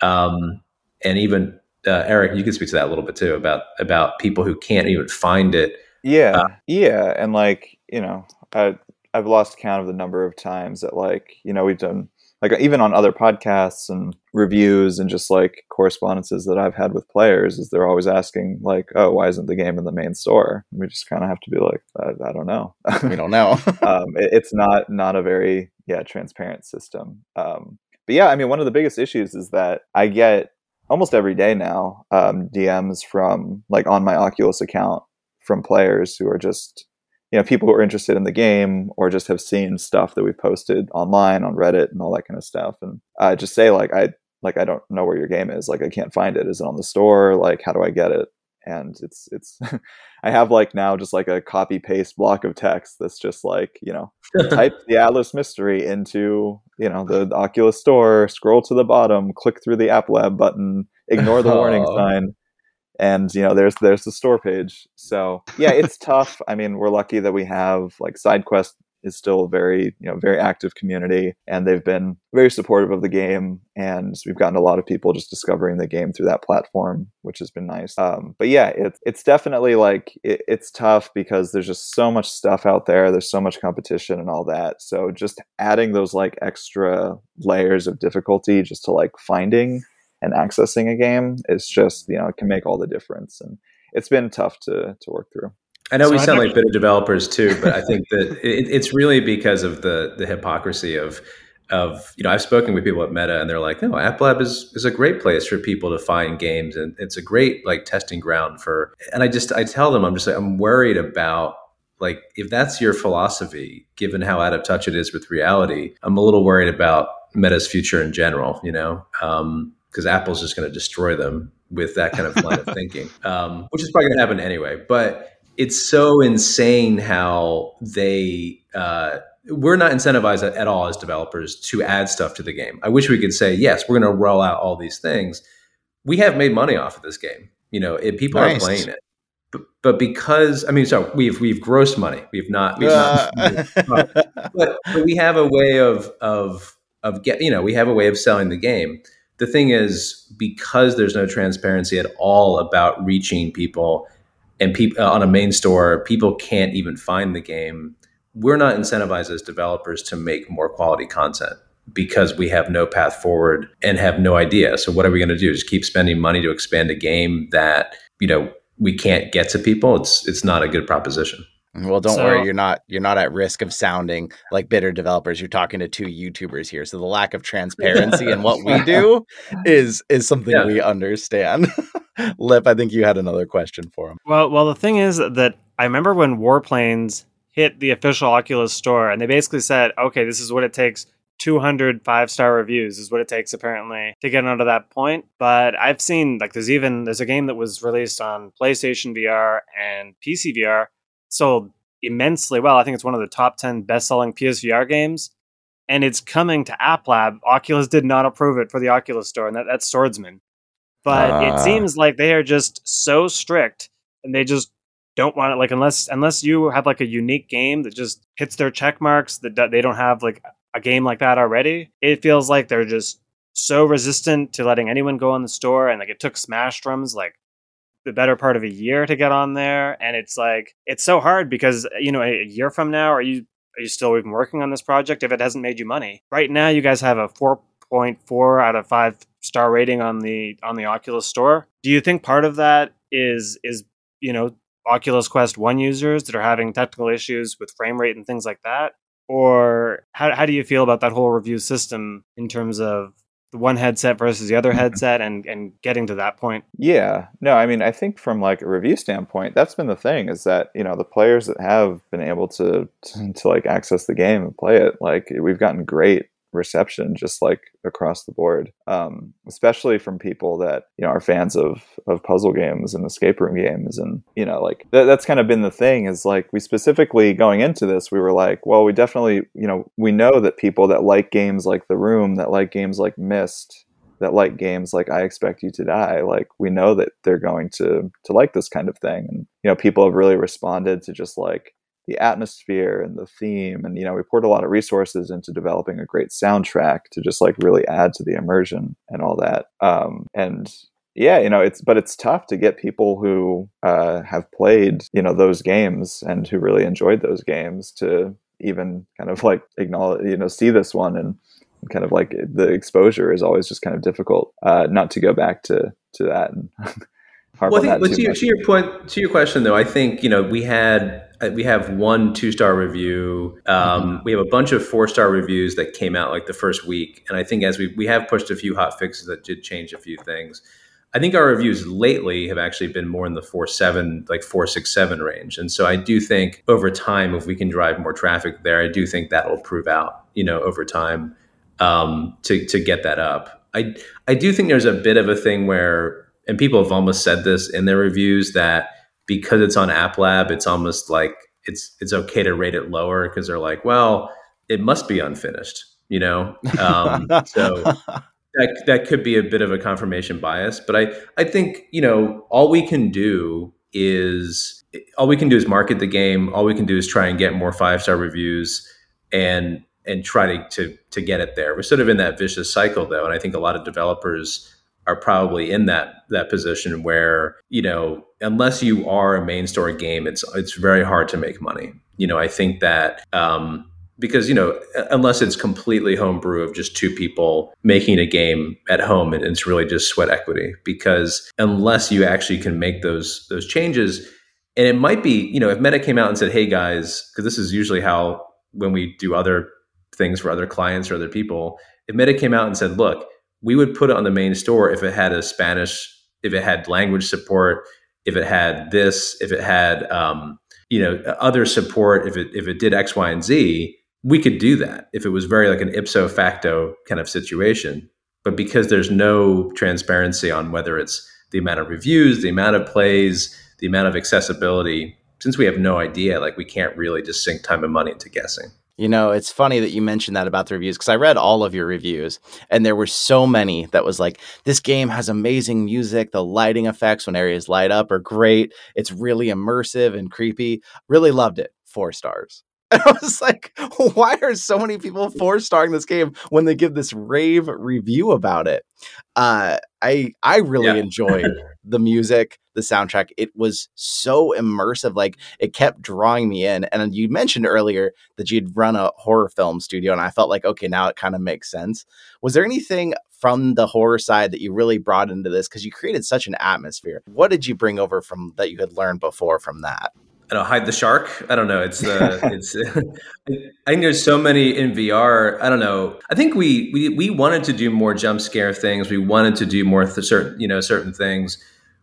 um, and even uh, Eric, you can speak to that a little bit too about about people who can't even find it. Yeah, uh, yeah, and like you know, I I've lost count of the number of times that like you know we've done like even on other podcasts and reviews and just like correspondences that I've had with players is they're always asking like, oh, why isn't the game in the main store? And we just kind of have to be like, I, I don't know. we don't know. um, it, it's not not a very yeah transparent system. Um, but yeah, I mean, one of the biggest issues is that I get almost every day now um, DMs from like on my Oculus account from players who are just you know people who are interested in the game or just have seen stuff that we've posted online on Reddit and all that kind of stuff, and i just say like I like I don't know where your game is, like I can't find it. Is it on the store? Like how do I get it? And it's it's I have like now just like a copy paste block of text that's just like you know type the Atlas mystery into you know the, the Oculus store, scroll to the bottom, click through the App Lab button, ignore the warning oh. sign and you know there's there's the store page. So yeah it's tough. I mean we're lucky that we have like SideQuest is still a very you know very active community and they've been very supportive of the game and we've gotten a lot of people just discovering the game through that platform which has been nice. Um, but yeah it, it's definitely like it, it's tough because there's just so much stuff out there. There's so much competition and all that. So just adding those like extra layers of difficulty just to like finding and accessing a game is just you know it can make all the difference and it's been tough to to work through I know so we sound like bitter developers too, but I think that it, it's really because of the the hypocrisy of of you know I've spoken with people at Meta and they're like, no, App Lab is is a great place for people to find games and it's a great like testing ground for. And I just I tell them I'm just like I'm worried about like if that's your philosophy, given how out of touch it is with reality, I'm a little worried about Meta's future in general. You know, um, because Apple's just going to destroy them with that kind of line of thinking, um, which is probably going to happen anyway. But it's so insane how they uh, we're not incentivized at, at, all as developers to add stuff to the game. I wish we could say yes, we're going to roll out all these things. We have made money off of this game. You know, it, people nice. are playing it. But, but, because I mean, so we've we've grossed money. We've not, we've uh. not but, but we have a way of of of get you know we have a way of selling the game the thing is because there's no transparency at all about reaching people and people uh, on a main store people can't even find the game we're not incentivized as developers to make more quality content because we have no path forward and have no idea. So what are we going to do? Just keep spending money to expand a game that you know we can't get to people? It's it's not a good proposition well, don't so, worry, you're not you're not at risk of sounding like bitter developers. You're talking to two YouTubers here, so the lack of transparency in what we do is is something yeah. we understand. Lip, I think you had another question for him. Well, well, the thing is that I remember when Warplanes hit the official Oculus store, and they basically said, "Okay, this is what it takes 200 five star reviews is what it takes apparently to get onto that point but i've seen like there's even there's a game that was released on playstation vr and pc vr sold immensely well. I think it's one of the top 10 best selling PSVR games. And it's coming to App Lab. Oculus did not approve it for the Oculus store, and that, that's Swordsman. But uh. it ah. seems like they are just so strict and they just don't want it like unless unless you have like a unique game that just hits their check marks that they don't have like a game like that already it feels like they're just so resistant to letting anyone go in the store and like it took smash drums like the better part of a year to get on there. And it's like it's so hard because uh, you know a year from now are you are you still even working on this project if it hasn't made you money? Right now you guys have a 4.4 out of 5 star rating on the on the oculus store. Do you think part of that is is you know oculus quest 1 users that are having technical issues with frame rate and things like that? Or how, how do you feel about that whole review system in terms of the one headset versus the other mm-hmm. headset and and getting to that point yeah no i mean i think from like a review standpoint that's been the thing is that you know the players that have been able to to, to like access the game and play it like we've gotten great reception just like across the board um, especially from people that you know are fans of of puzzle games and escape room games and you know like th- that's kind of been the thing is like we specifically going into this we were like well we definitely you know we know that people that like games like the room that like games like Myst that like games like I Expect You to Die, like we know that they're going to to like this kind of thing, and you know people have really responded to just like the atmosphere and the theme, and you know we poured a lot of resources into developing a great soundtrack to just like really add to the immersion and all that. Um, and yeah, you know, it's but it's tough to get people who uh, have played, you know, those games and who really enjoyed those games to even kind of like acknowledge, you know, see this one and kind of like the exposure is always just kind of difficult. Uh, not to go back to to that and well, I think, to, your, to your point, to your question though, I think you know we had we have one two star review. Um, mm-hmm. We have a bunch of four star reviews that came out like the first week, and I think as we we have pushed a few hot fixes that did change a few things. I think our reviews lately have actually been more in the four seven, like four six seven range, and so I do think over time, if we can drive more traffic there, I do think that will prove out, you know, over time um, to to get that up. I I do think there's a bit of a thing where, and people have almost said this in their reviews that because it's on App Lab, it's almost like it's it's okay to rate it lower because they're like, well, it must be unfinished, you know. Um, so that that could be a bit of a confirmation bias, but I I think you know all we can do is all we can do is market the game. All we can do is try and get more five star reviews and and try to, to to get it there. We're sort of in that vicious cycle though, and I think a lot of developers are probably in that that position where you know unless you are a main store game, it's it's very hard to make money. You know, I think that um, because you know unless it's completely homebrew of just two people making a game at home and it's really just sweat equity because unless you actually can make those those changes and it might be you know if meta came out and said hey guys because this is usually how when we do other things for other clients or other people if meta came out and said look we would put it on the main store if it had a spanish if it had language support if it had this if it had um, you know other support if it if it did x y and z we could do that if it was very like an ipso facto kind of situation. But because there's no transparency on whether it's the amount of reviews, the amount of plays, the amount of accessibility, since we have no idea, like we can't really just sink time and money into guessing. You know, it's funny that you mentioned that about the reviews because I read all of your reviews and there were so many that was like, this game has amazing music. The lighting effects when areas light up are great. It's really immersive and creepy. Really loved it. Four stars. I was like, why are so many people four starring this game when they give this rave review about it? Uh, I I really yeah. enjoyed the music, the soundtrack. It was so immersive, like it kept drawing me in. And you mentioned earlier that you'd run a horror film studio, and I felt like, okay, now it kind of makes sense. Was there anything from the horror side that you really brought into this? Because you created such an atmosphere. What did you bring over from that you had learned before from that? I don't know, hide the shark. I don't know. It's uh, it's. I think there's so many in VR. I don't know. I think we we we wanted to do more jump scare things. We wanted to do more th- certain you know certain things.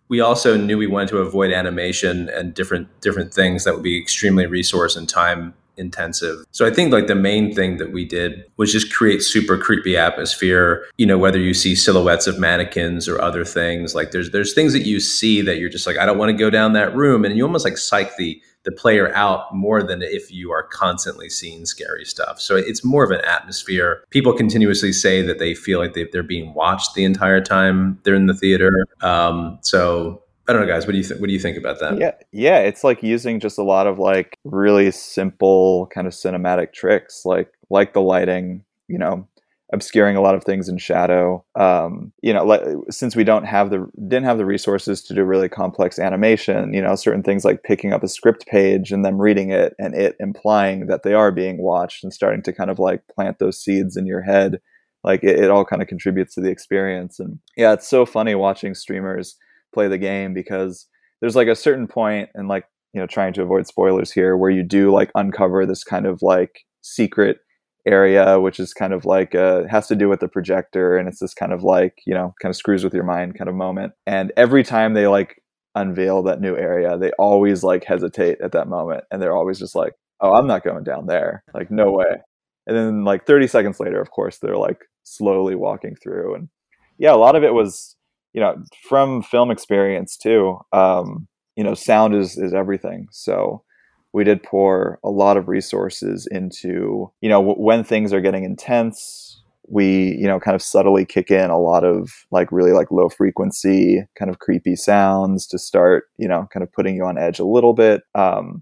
We also knew we wanted to avoid animation and different different things that would be extremely resource and time intensive. So I think like the main thing that we did was just create super creepy atmosphere, you know, whether you see silhouettes of mannequins or other things, like there's there's things that you see that you're just like I don't want to go down that room and you almost like psych the the player out more than if you are constantly seeing scary stuff. So it's more of an atmosphere. People continuously say that they feel like they, are being watched the entire time they're in the theater. Um, so I don't know, guys. What do you think? What do you think about that? Yeah, yeah. It's like using just a lot of like really simple kind of cinematic tricks, like like the lighting. You know, obscuring a lot of things in shadow. Um, you know, like, since we don't have the didn't have the resources to do really complex animation, you know, certain things like picking up a script page and them reading it and it implying that they are being watched and starting to kind of like plant those seeds in your head. Like it, it all kind of contributes to the experience. And yeah, it's so funny watching streamers play the game because there's like a certain point and like you know trying to avoid spoilers here where you do like uncover this kind of like secret area which is kind of like uh has to do with the projector and it's this kind of like you know kind of screws with your mind kind of moment. And every time they like unveil that new area they always like hesitate at that moment and they're always just like oh i'm not going down there. Like no way. And then like 30 seconds later of course they're like slowly walking through and yeah a lot of it was you know, from film experience too, um, you know, sound is is everything. So we did pour a lot of resources into, you know, w- when things are getting intense, we you know kind of subtly kick in a lot of like really like low frequency kind of creepy sounds to start you know kind of putting you on edge a little bit um,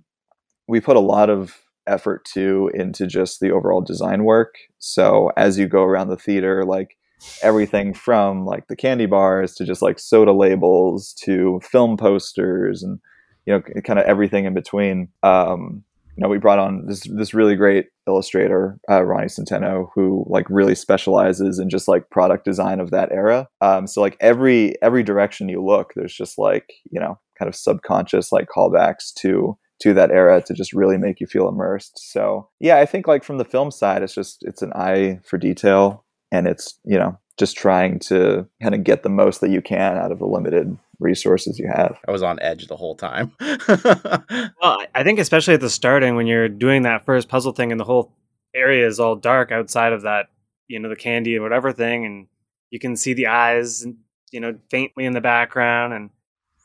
we put a lot of effort too into just the overall design work so as you go around the theater like everything from like the candy bars to just like soda labels to film posters and you know kind of everything in between. Um, you know we brought on this this really great illustrator uh, ronnie centeno who like really specializes in just like product design of that era. Um, so like every every direction you look there's just like you know kind of subconscious like callbacks to to that era to just really make you feel immersed. So yeah i think like from the film side it's just it's an eye for detail and it's you know just trying to kind of get the most that you can out of the limited resources you have. I was on edge the whole time. well, I think especially at the starting when you're doing that first puzzle thing and the whole area is all dark outside of that, you know, the candy and whatever thing, and you can see the eyes, and you know, faintly in the background, and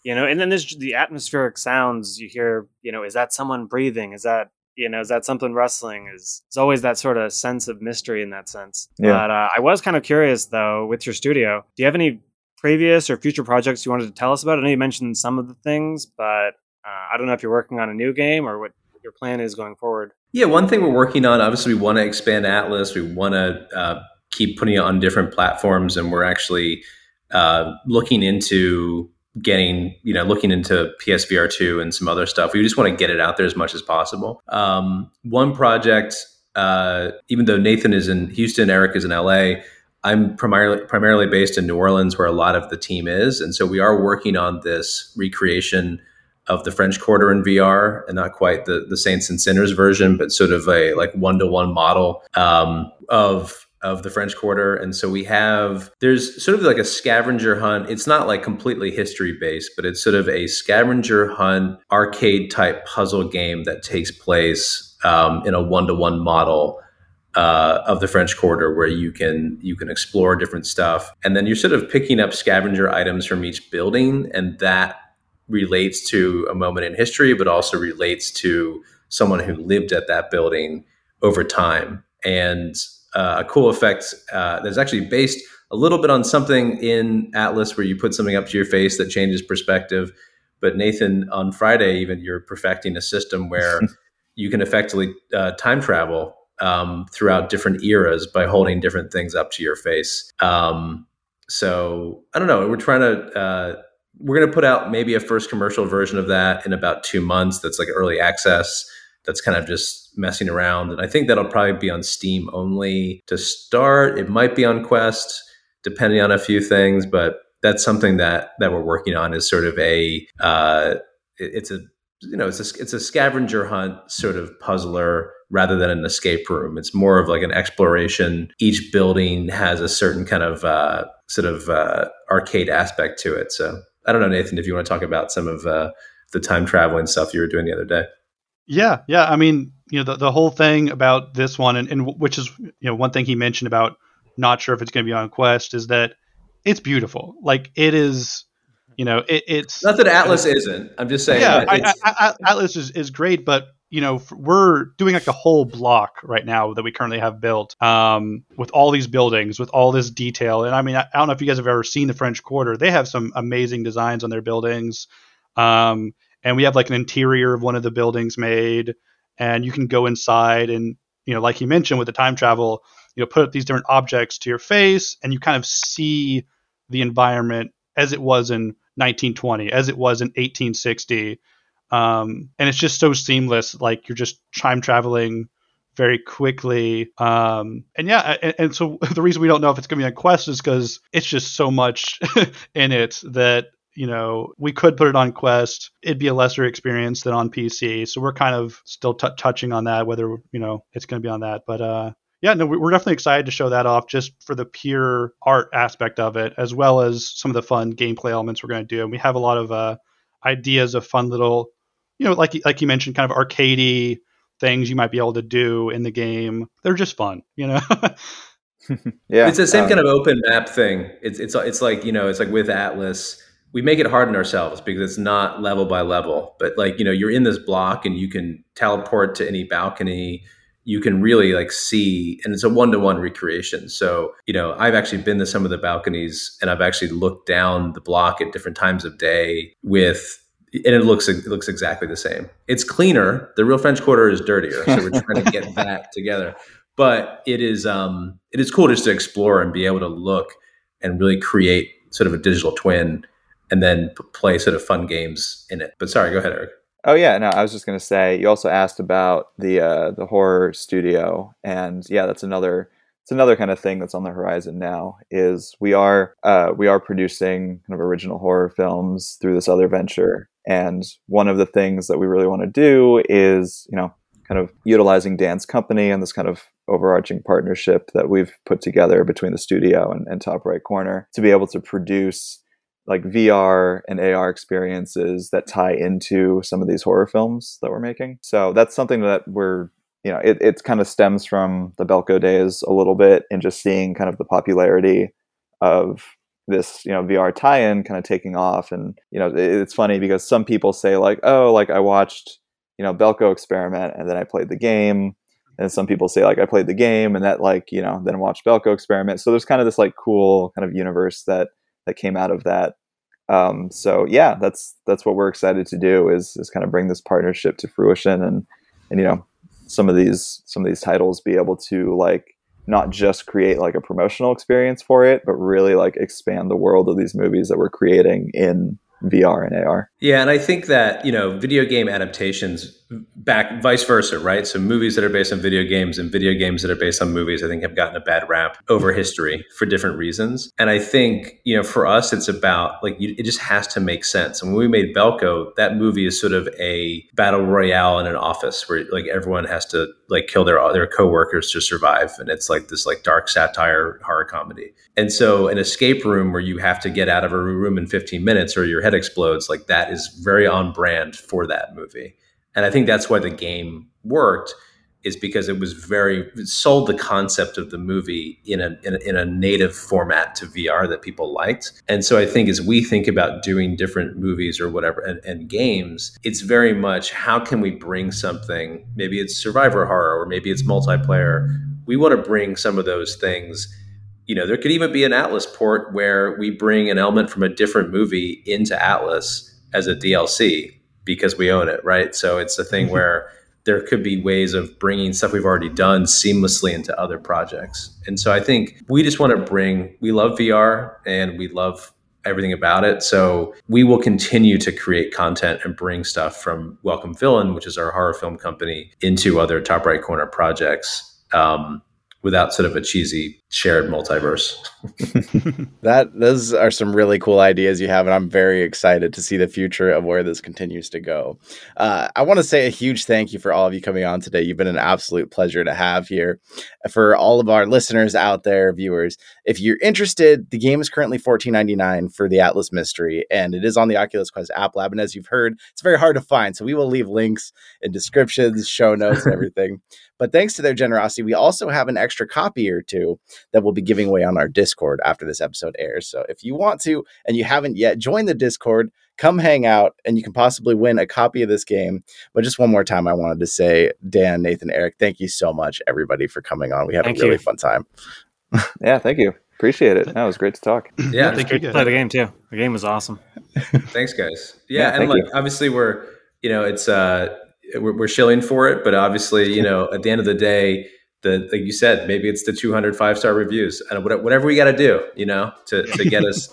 you know, and then there's the atmospheric sounds you hear. You know, is that someone breathing? Is that you know, is that something wrestling Is it's always that sort of sense of mystery in that sense. Yeah. But uh, I was kind of curious though, with your studio, do you have any previous or future projects you wanted to tell us about? I know you mentioned some of the things, but uh, I don't know if you're working on a new game or what your plan is going forward. Yeah, one thing we're working on, obviously, we want to expand Atlas. We want to uh, keep putting it on different platforms, and we're actually uh, looking into getting, you know, looking into PSVR 2 and some other stuff. We just want to get it out there as much as possible. Um, one project, uh, even though Nathan is in Houston, Eric is in LA, I'm primarily primarily based in New Orleans, where a lot of the team is, and so we are working on this recreation of the French Quarter in VR, and not quite the the Saints and Sinners version, but sort of a like one to one model um, of of the French Quarter. And so we have there's sort of like a scavenger hunt. It's not like completely history based, but it's sort of a scavenger hunt arcade type puzzle game that takes place um, in a one to one model uh, of the French Quarter, where you can you can explore different stuff, and then you're sort of picking up scavenger items from each building, and that relates to a moment in history, but also relates to someone who lived at that building over time. And uh, a cool effect uh, that's actually based a little bit on something in Atlas, where you put something up to your face that changes perspective. But Nathan, on Friday, even you're perfecting a system where you can effectively uh, time travel um, throughout different eras by holding different things up to your face. Um, so I don't know. We're trying to. Uh, we're going to put out maybe a first commercial version of that in about two months. That's like early access. That's kind of just messing around, and I think that'll probably be on Steam only to start. It might be on Quest, depending on a few things, but that's something that that we're working on. Is sort of a. Uh, it, it's a you know it's a it's a scavenger hunt sort of puzzler rather than an escape room. It's more of like an exploration. Each building has a certain kind of uh, sort of uh, arcade aspect to it. So I don't know, Nathan, if you want to talk about some of uh, the time traveling stuff you were doing the other day. Yeah, yeah. I mean, you know, the, the whole thing about this one, and, and which is, you know, one thing he mentioned about not sure if it's going to be on Quest is that it's beautiful. Like it is you know, it, it's not that Atlas isn't. I'm just saying. Yeah, I, I, I, Atlas is, is great, but you know, we're doing like a whole block right now that we currently have built um, with all these buildings, with all this detail. And I mean, I, I, don't know if you guys have ever seen the French Quarter. They have some amazing designs on their buildings. Um, and we have like an interior of one of the buildings made, and you can go inside and, you know, like you mentioned with the time travel, you know, put up these different objects to your face, and you kind of see the environment as it was in 1920, as it was in 1860 um, and it's just so seamless. Like you're just time traveling very quickly. Um, and yeah, and, and, so the reason we don't know if it's going to be on Quest is because it's just so much in it that you know we could put it on Quest. It'd be a lesser experience than on PC. So we're kind of still t- touching on that, whether you know it's going to be on that. But uh, yeah, no, we're definitely excited to show that off just for the pure art aspect of it, as well as some of the fun gameplay elements we're going to do. And we have a lot of uh, ideas of fun little you know, like like you mentioned, kind of arcadey things you might be able to do in the game. They're just fun, you know. yeah, it's the same um, kind of open map thing. It's it's it's like you know, it's like with Atlas, we make it hard on ourselves because it's not level by level. But like you know, you're in this block and you can teleport to any balcony. you can really like see and it's a one-to-one recreation so you know i've actually been to some of the balconies and i've actually looked down the block at different times of day with and it looks it looks exactly the same it's cleaner the real french quarter is dirtier so we're trying to get that together but it is um it is cool just to explore and be able to look and really create sort of a digital twin and then play sort of fun games in it but sorry go ahead eric Oh yeah, no, I was just gonna say. You also asked about the uh, the horror studio, and yeah, that's another it's another kind of thing that's on the horizon now. Is we are uh, we are producing kind of original horror films through this other venture, and one of the things that we really want to do is you know kind of utilizing Dan's company and this kind of overarching partnership that we've put together between the studio and, and Top Right Corner to be able to produce like VR and AR experiences that tie into some of these horror films that we're making. So that's something that we're, you know, it, it kind of stems from the Belko days a little bit and just seeing kind of the popularity of this, you know, VR tie-in kind of taking off. And, you know, it, it's funny because some people say like, oh, like I watched, you know, Belko experiment and then I played the game. And some people say like I played the game and that like, you know, then watched Belko experiment. So there's kind of this like cool kind of universe that that came out of that um, so yeah, that's that's what we're excited to do is is kind of bring this partnership to fruition and and you know some of these some of these titles be able to like not just create like a promotional experience for it, but really like expand the world of these movies that we're creating in VR and AR. Yeah, and I think that, you know, video game adaptations back vice versa, right? So movies that are based on video games and video games that are based on movies, I think have gotten a bad rap over history for different reasons. And I think, you know, for us, it's about like, you, it just has to make sense. And when we made Belko, that movie is sort of a battle royale in an office where like everyone has to like kill their, their coworkers to survive. And it's like this like dark satire horror comedy. And so an escape room where you have to get out of a room in 15 minutes or your head explodes, like that is very on brand for that movie. And I think that's why the game worked is because it was very it sold the concept of the movie in a, in a, in a native format to VR that people liked. And so I think as we think about doing different movies or whatever and, and games, it's very much how can we bring something? Maybe it's survivor horror or maybe it's multiplayer. We want to bring some of those things you know, there could even be an Atlas port where we bring an element from a different movie into Atlas as a DLC because we own it, right? So it's a thing mm-hmm. where there could be ways of bringing stuff we've already done seamlessly into other projects. And so I think we just want to bring, we love VR and we love everything about it. So we will continue to create content and bring stuff from Welcome Villain, which is our horror film company, into other top right corner projects. Um, without sort of a cheesy shared multiverse. that those are some really cool ideas you have, and I'm very excited to see the future of where this continues to go. Uh, I want to say a huge thank you for all of you coming on today. You've been an absolute pleasure to have here. For all of our listeners out there, viewers, if you're interested, the game is currently $14.99 for the Atlas Mystery, and it is on the Oculus Quest App Lab. And as you've heard, it's very hard to find, so we will leave links in descriptions, show notes, and everything. But thanks to their generosity, we also have an extra copy or two that we'll be giving away on our Discord after this episode airs. So if you want to and you haven't yet, join the Discord, come hang out, and you can possibly win a copy of this game. But just one more time, I wanted to say, Dan, Nathan, Eric, thank you so much, everybody, for coming on. We had thank a really you. fun time. Yeah, thank you. Appreciate it. That was great to talk. Yeah, thank you. Play the game too. The game was awesome. Thanks, guys. Yeah, yeah and like you. obviously we're you know it's uh we're, we're shilling for it, but obviously, you know, at the end of the day, the like you said, maybe it's the 200 five star reviews and whatever we got to do, you know, to to get us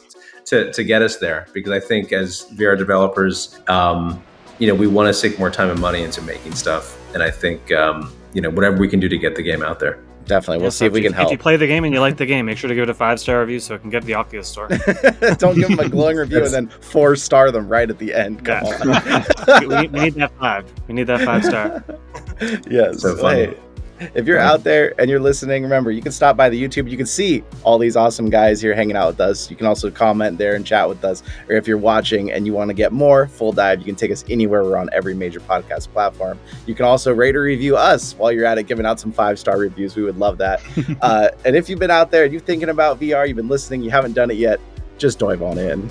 to to get us there. Because I think as VR developers, um, you know, we want to sink more time and money into making stuff, and I think um, you know whatever we can do to get the game out there definitely. We'll yeah, see if we can help. If you play the game and you like the game, make sure to give it a five star review so it can get the Oculus store. Don't give them a glowing review and then four star them right at the end. Come yeah. on. we, we, need that five. We need that five star. yes. So funny. Hey, if you're out there and you're listening, remember you can stop by the YouTube. You can see all these awesome guys here hanging out with us. You can also comment there and chat with us. Or if you're watching and you want to get more full dive, you can take us anywhere. We're on every major podcast platform. You can also rate or review us while you're at it, giving out some five star reviews. We would love that. uh, and if you've been out there and you're thinking about VR, you've been listening, you haven't done it yet, just dive on in.